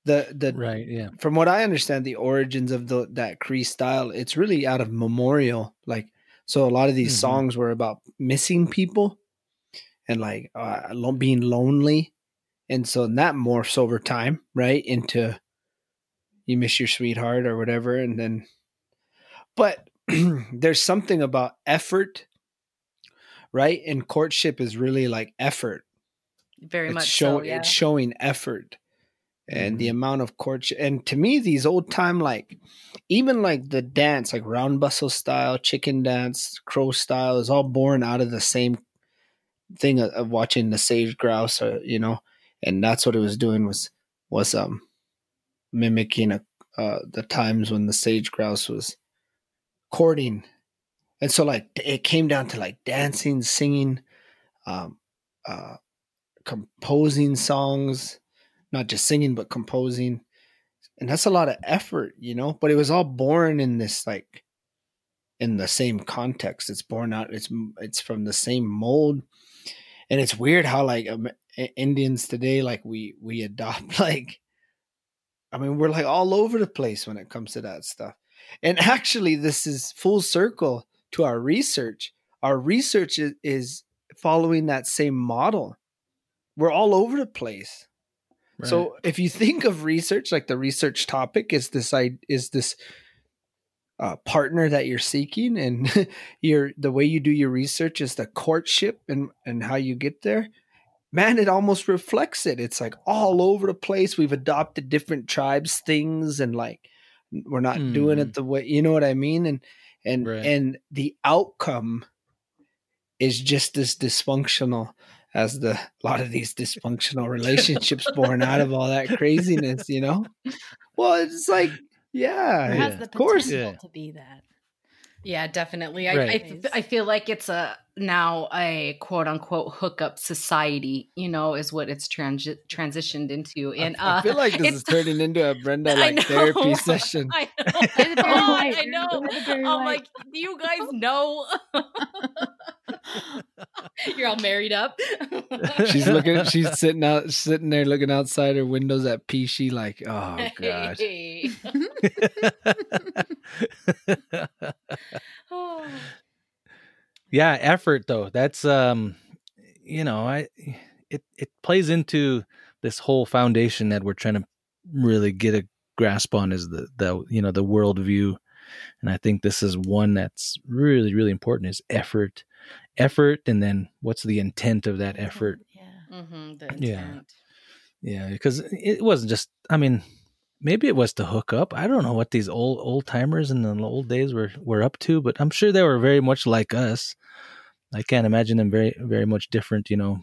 The the right yeah. from what i understand the origins of the that cree style it's really out of memorial like so a lot of these mm-hmm. songs were about missing people and like uh, being lonely, and so that morphs over time, right, into you miss your sweetheart or whatever, and then, but there's something about effort, right? And courtship is really like effort. Very it's much show, so, yeah. It's showing effort and mm-hmm. the amount of courtship. And to me, these old time, like even like the dance, like round bustle style, chicken dance, crow style, is all born out of the same thing of, of watching the sage grouse, or, uh, you know. And that's what it was doing was was um mimicking a, uh, the times when the sage grouse was courting. And so like it came down to like dancing, singing, um, uh, composing songs, not just singing, but composing. And that's a lot of effort, you know, but it was all born in this like in the same context. It's born out. It's it's from the same mold, and it's weird how like um, Indians today, like we we adopt like, I mean, we're like all over the place when it comes to that stuff. And actually, this is full circle to our research. Our research is, is following that same model. We're all over the place. Right. So if you think of research, like the research topic is this is this uh, partner that you're seeking, and your the way you do your research is the courtship and and how you get there. Man, it almost reflects it. It's like all over the place. We've adopted different tribes things, and like we're not mm. doing it hmm. the way you know what I mean. And and right. and the outcome is just as dysfunctional as the a lot of these dysfunctional relationships born out of all that craziness. You know, well, it's like yeah, it has the of course, yeah. to be that. Yeah, definitely. Right. I, I, I feel like it's a now a quote unquote hookup society. You know, is what it's transi- transitioned into. And I, uh, I feel like this is turning into a Brenda like therapy session. I know. I know. I'm like, do you guys know? You're all married up. she's looking. She's sitting out, sitting there, looking outside her windows at Peachy, like, oh god. Hey. Yeah, effort though. That's um, you know, I it it plays into this whole foundation that we're trying to really get a grasp on is the the you know the worldview, and I think this is one that's really really important is effort. Effort and then what's the intent of that effort yeah. Mm-hmm, yeah. yeah because it wasn't just i mean maybe it was to hook up. I don't know what these old old timers in the old days were were up to but i'm sure they were very much like us. I can't imagine them very very much different you know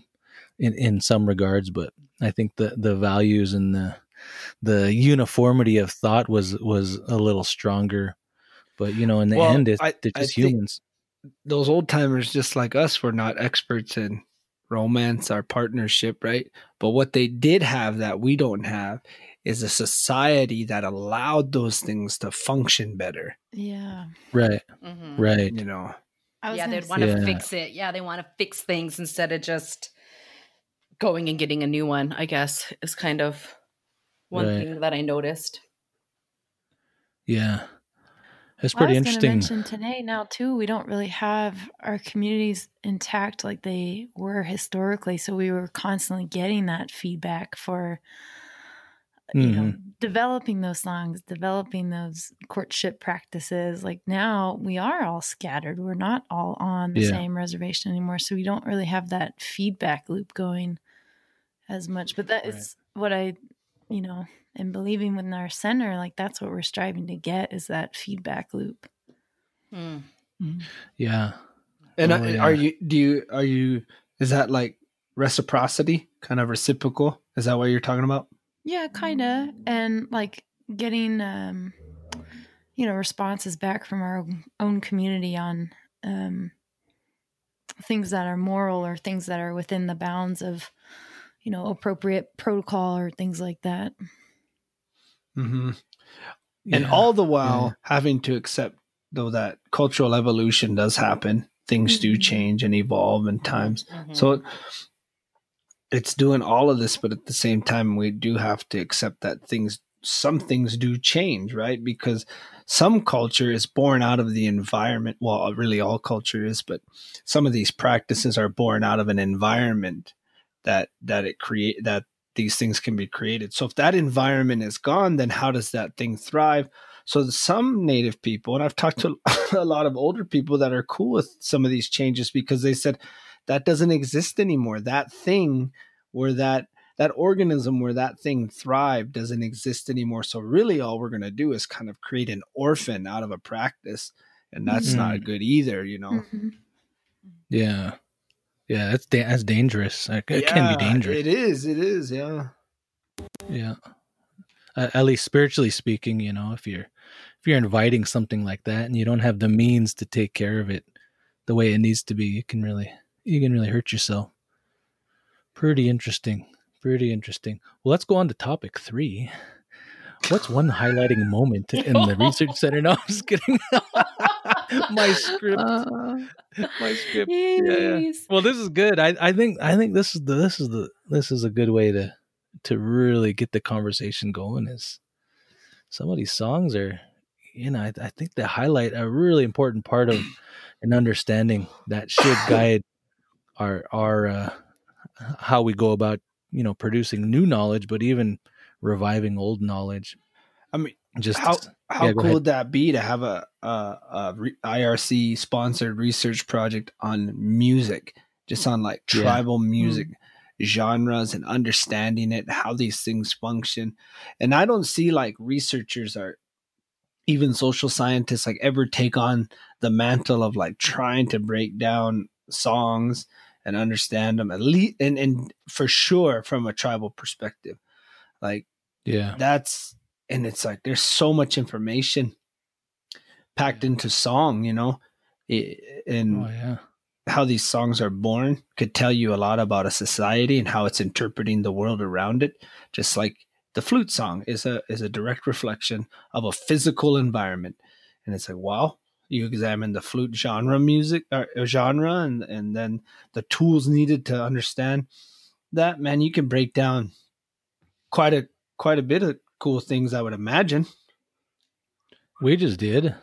in in some regards but i think the the values and the the uniformity of thought was was a little stronger. But you know in the well, end it, I, they're just I humans. those old timers, just like us, were not experts in romance or partnership, right? But what they did have that we don't have is a society that allowed those things to function better. Yeah. Right. Mm-hmm. Right. You know. Yeah, they'd want to yeah. fix it. Yeah, they want to fix things instead of just going and getting a new one, I guess, is kind of one right. thing that I noticed. Yeah. It's pretty interesting. mention today now too. We don't really have our communities intact like they were historically, so we were constantly getting that feedback for mm-hmm. you know mm-hmm. developing those songs, developing those courtship practices. Like now, we are all scattered. We're not all on the yeah. same reservation anymore, so we don't really have that feedback loop going as much. But that right. is what I, you know, and believing within our center like that's what we're striving to get is that feedback loop mm. yeah and oh, yeah. are you do you are you is that like reciprocity kind of reciprocal is that what you're talking about yeah kind of and like getting um you know responses back from our own community on um things that are moral or things that are within the bounds of you know appropriate protocol or things like that Mm-hmm. Yeah. And all the while yeah. having to accept, though, that cultural evolution does happen. Things mm-hmm. do change and evolve in times. Mm-hmm. So it's doing all of this, but at the same time, we do have to accept that things, some things do change, right? Because some culture is born out of the environment. Well, uh, really, all culture is, but some of these practices are born out of an environment that that it create that these things can be created. So if that environment is gone, then how does that thing thrive? So some native people, and I've talked to a lot of older people that are cool with some of these changes because they said that doesn't exist anymore. That thing where that that organism where that thing thrived doesn't exist anymore. So really all we're going to do is kind of create an orphan out of a practice and that's mm-hmm. not good either, you know. Mm-hmm. Yeah. Yeah, that's da- that's dangerous. It, yeah, can be dangerous. It is. It is. Yeah. Yeah. uh, at least spiritually speaking. You know, if you're if you're inviting something like that and you don't have the means to take care of it the way it needs to be, you can really you can really hurt yourself. Pretty interesting. Pretty interesting. Well, let's go on to topic three. What's one highlighting moment in the research center? No, I'm just kidding. my script. Uh, my script. Yeah, yeah, Well, this is good. I, I think I think this is the this is the this is a good way to to really get the conversation going. Is some of these songs are, you know, I, I think they highlight a really important part of an understanding that should guide our our uh, how we go about you know producing new knowledge, but even reviving old knowledge. I mean, just how how yeah, cool ahead. would that be to have a, a, a IRC sponsored research project on music, just on like tribal yeah. music mm. genres and understanding it, how these things function. And I don't see like researchers are even social scientists like ever take on the mantle of like trying to break down songs and understand them at least and, and for sure from a tribal perspective. Like yeah. that's and it's like there's so much information packed into song you know? And oh, yeah. how these songs are born could tell you a lot about a society and how it's interpreting the world around it. Just like the flute song is a is a direct reflection of a physical environment. And it's like wow you examine the flute genre music or uh, genre and and then the tools needed to understand that man you can break down quite a quite a bit of cool things i would imagine. We just did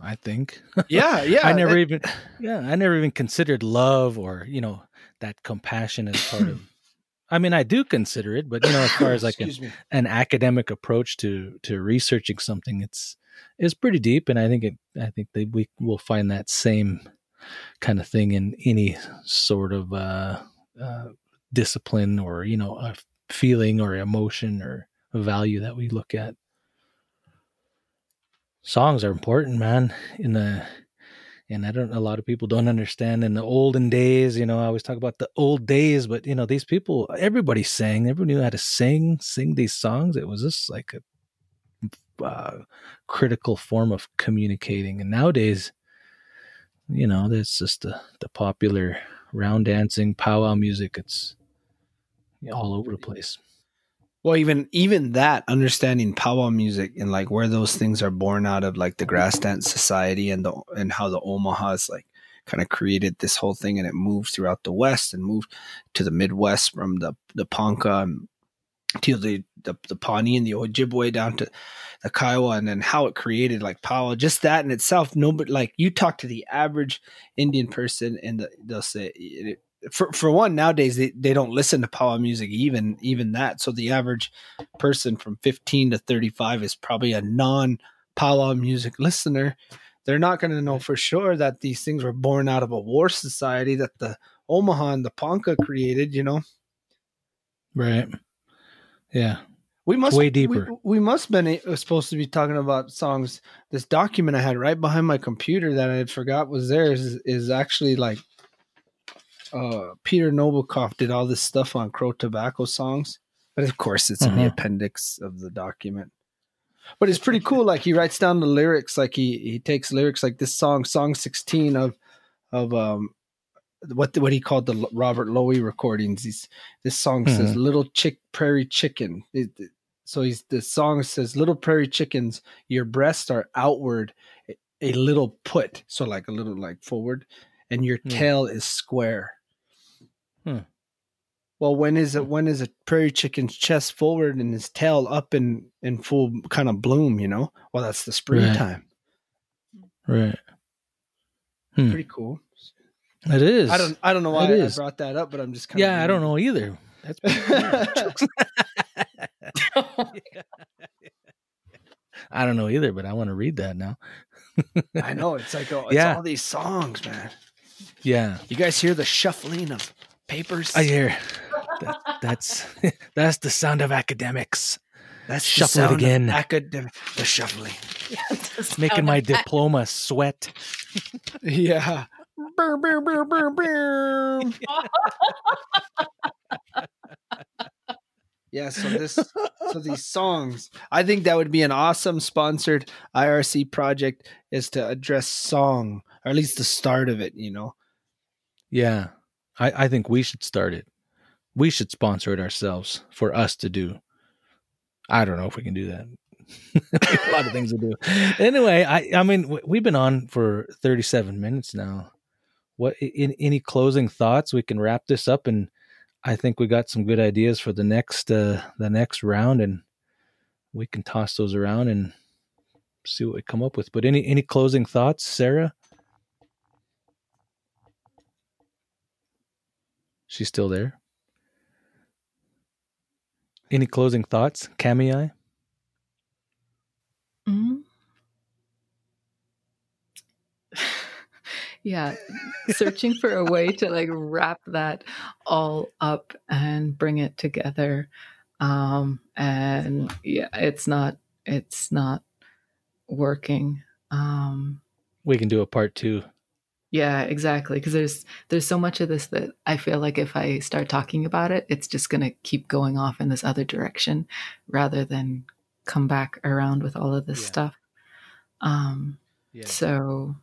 i think. Yeah yeah i never even yeah i never even considered love or you know that compassion as part of I mean, I do consider it, but you know, as far as like an, an, academic approach to to researching something, it's is pretty deep, and I think it. I think that we will find that same kind of thing in any sort of uh, uh, discipline or you know a feeling or emotion or value that we look at. Songs are important, man. In the and I don't. A lot of people don't understand. In the olden days, you know, I always talk about the old days, but you know, these people, everybody sang. Everybody knew how to sing, sing these songs. It was just like a uh, critical form of communicating. And nowadays, you know, it's just the, the popular round dancing powwow music. It's all over the place. Well, even even that understanding powwow music and like where those things are born out of, like the grass dance society and the and how the Omahas like kind of created this whole thing and it moved throughout the West and moved to the Midwest from the the Ponca and to the the, the Pawnee and the Ojibwe down to the Kiowa and then how it created like powwow. Just that in itself, nobody like you talk to the average Indian person and the, they'll say it, for for one nowadays they, they don't listen to powwow music even even that. So the average person from 15 to 35 is probably a non powwow music listener. They're not going to know for sure that these things were born out of a war society that the Omaha and the Ponca created, you know. Right. Yeah. We must way deeper. We, we must been uh, supposed to be talking about songs. This document I had right behind my computer that I had forgot was there is, is actually like uh, Peter Nabokov did all this stuff on Crow Tobacco songs, but of course it's in the mm-hmm. appendix of the document. But it's pretty cool. Like he writes down the lyrics. Like he he takes lyrics like this song, song sixteen of of um what what he called the Robert Lowie recordings. He's, this song mm-hmm. says "Little Chick Prairie Chicken." It, so he's the song says "Little Prairie Chickens, your breasts are outward, a little put, so like a little like forward, and your mm. tail is square." Hmm. Well, when is it? When is a prairie chicken's chest forward and his tail up in in full kind of bloom? You know, well, that's the springtime. Right. right. Hmm. Pretty cool. It is. I don't. I don't know why I brought that up, but I'm just kind of. yeah. Of I don't know either. That's. I don't know either, but I want to read that now. I know it's like oh, it's yeah. all these songs, man. Yeah, you guys hear the shuffling of papers? I hear. That, that's that's the sound of academics. Let's shuffle it again. Academic, the shuffling, making my diploma sweat. yeah, Burr, burr, burr, burr, burr. Yeah, so this so these songs, I think that would be an awesome sponsored IRC project is to address song, or at least the start of it, you know. Yeah. I, I think we should start it. We should sponsor it ourselves for us to do. I don't know if we can do that. a lot of things to do. Anyway, I I mean we've been on for 37 minutes now. What in, any closing thoughts? We can wrap this up and I think we got some good ideas for the next uh the next round and we can toss those around and see what we come up with. But any any closing thoughts, Sarah? She's still there. Any closing thoughts, Camii? Mm-hmm. Yeah, searching for a way to like wrap that all up and bring it together. Um, and yeah, it's not it's not working. Um, we can do a part two. Yeah, exactly. Because there's there's so much of this that I feel like if I start talking about it, it's just gonna keep going off in this other direction rather than come back around with all of this yeah. stuff. Um, yeah. So,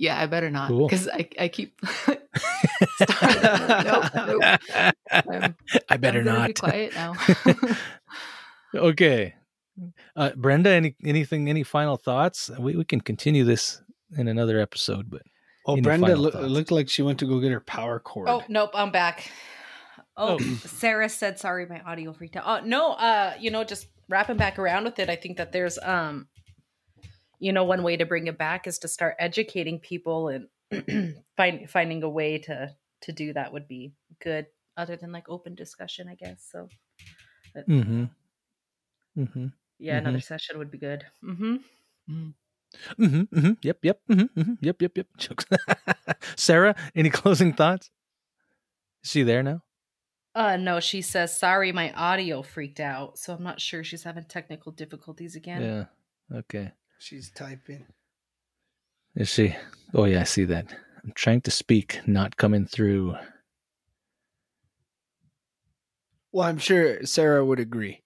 yeah, I better not because cool. I, I keep. nope, nope. i better not. Be quiet now. okay, uh, Brenda. Any anything? Any final thoughts? We we can continue this in another episode, but. Oh, Brenda lo- looked like she went to go get her power cord. Oh nope, I'm back. Oh, Sarah said sorry, my audio freaked out. Oh no, uh, you know, just wrapping back around with it, I think that there's um you know, one way to bring it back is to start educating people and find finding a way to to do that would be good other than like open discussion, I guess. So but, mm-hmm. Mm-hmm. Yeah, mm-hmm. another session would be good. Mm-hmm. Mm-hmm. Mm-hmm. mm-hmm. Yep. Yep. Mm-hmm. mm-hmm. Yep. Yep. Yep. Sarah, any closing thoughts? Is she there now? Uh no, she says sorry my audio freaked out, so I'm not sure she's having technical difficulties again. Yeah. Okay. She's typing. Is she? Oh yeah, I see that. I'm trying to speak, not coming through. Well, I'm sure Sarah would agree.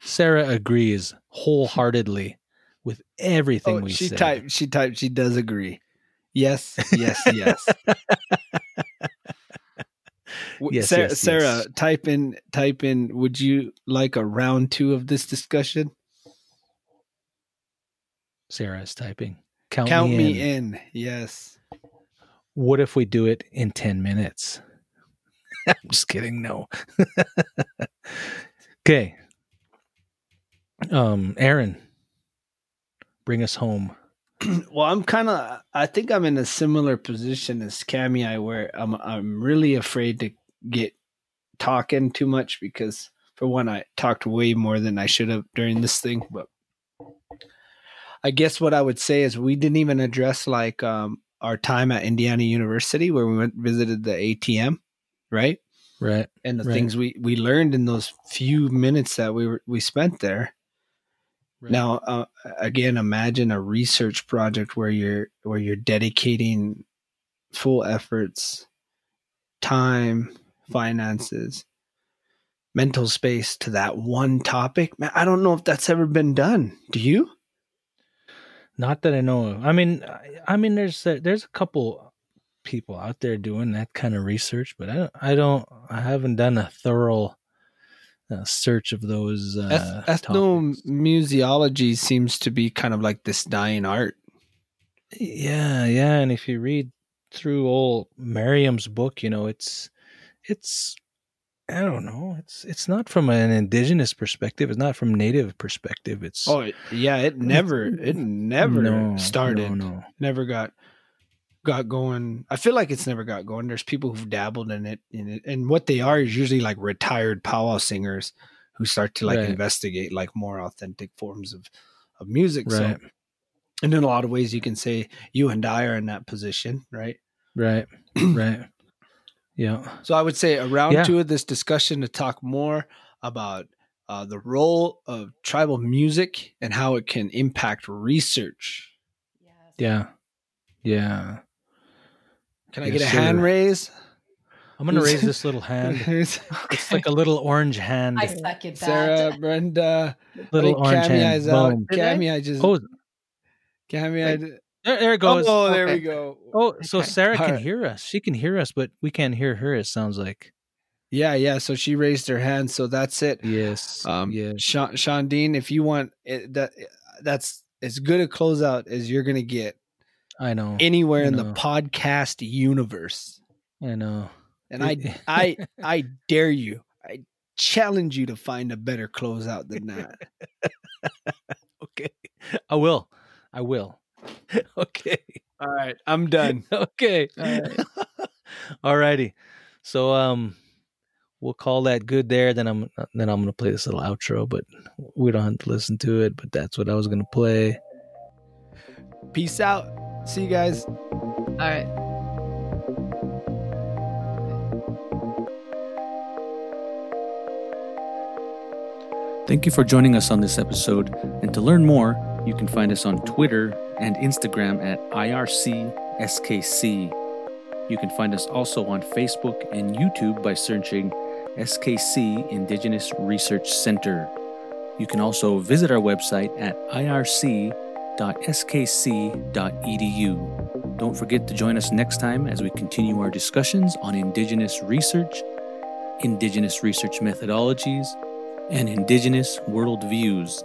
Sarah agrees wholeheartedly with everything oh, we she said. Typed, she typed. She does agree. Yes. Yes. Yes. yes, Sarah, yes, Sarah yes. type in type in would you like a round 2 of this discussion? Sarah is typing. Count, Count me, me in. in. Yes. What if we do it in 10 minutes? I'm just kidding. No. okay. Um, Aaron, bring us home. well, I'm kind of. I think I'm in a similar position as Camii, where I'm. I'm really afraid to get talking too much because for one I talked way more than I should have during this thing but I guess what I would say is we didn't even address like um, our time at Indiana University where we went visited the ATM right right and the right. things we we learned in those few minutes that we were we spent there right. now uh, again imagine a research project where you're where you're dedicating full efforts time finances, mental space to that one topic. Man, I don't know if that's ever been done. Do you? Not that I know of. I mean, I mean, there's a, there's a couple people out there doing that kind of research, but I don't, I don't, I haven't done a thorough uh, search of those. Uh, ethnomusicology seems to be kind of like this dying art. Yeah, yeah, and if you read through old Merriam's book, you know, it's it's I don't know. It's it's not from an indigenous perspective. It's not from native perspective. It's oh yeah. It never it never no, started. No, no. Never got got going. I feel like it's never got going. There's people who've dabbled in it, in it, and what they are is usually like retired powwow singers who start to like right. investigate like more authentic forms of of music. Right. So, and in a lot of ways, you can say you and I are in that position, right? Right. right. Yeah. So I would say around round yeah. two of this discussion to talk more about uh, the role of tribal music and how it can impact research. Yes. Yeah. Yeah. Can I yes, get a sir. hand raise? I'm gonna raise this little hand. It's like a little orange hand. I second that. Sarah, Brenda, little orange Cammy hand. out. Boom. Cammy, I just. Oh, Cammy, I. there, there it goes. Oh, there Okay. we go. Oh, so Okay. Sarah can Alright. hear us. She can hear us, but we can't hear her. It sounds like. Yeah, yeah. So she raised her hand. So that's it. Yes. Um, yeah. Sean, Sean Dean, if you want it, that, eh, that's as good a closeout as you're gonna get I know. anywhere in the podcast universe. I know. And I, eh. I, I dare you. I challenge you to find a better closeout than that. okay. I will. I will. okay. All right, I'm done. Okay. All right. All righty. So um we'll call that good there. Then I'm then I'm gonna play this little outro, but we don't have to listen to it, but that's what I was gonna play. Peace out. See you guys. All right. Thank you for joining us on this episode. And to learn more, you can find us on Twitter and Instagram at IRCSKC. You can find us also on Facebook and YouTube by searching SKC Indigenous Research Center. You can also visit our website at irc.skc.edu. Don't forget to join us next time as we continue our discussions on Indigenous research, Indigenous research methodologies, and Indigenous worldviews.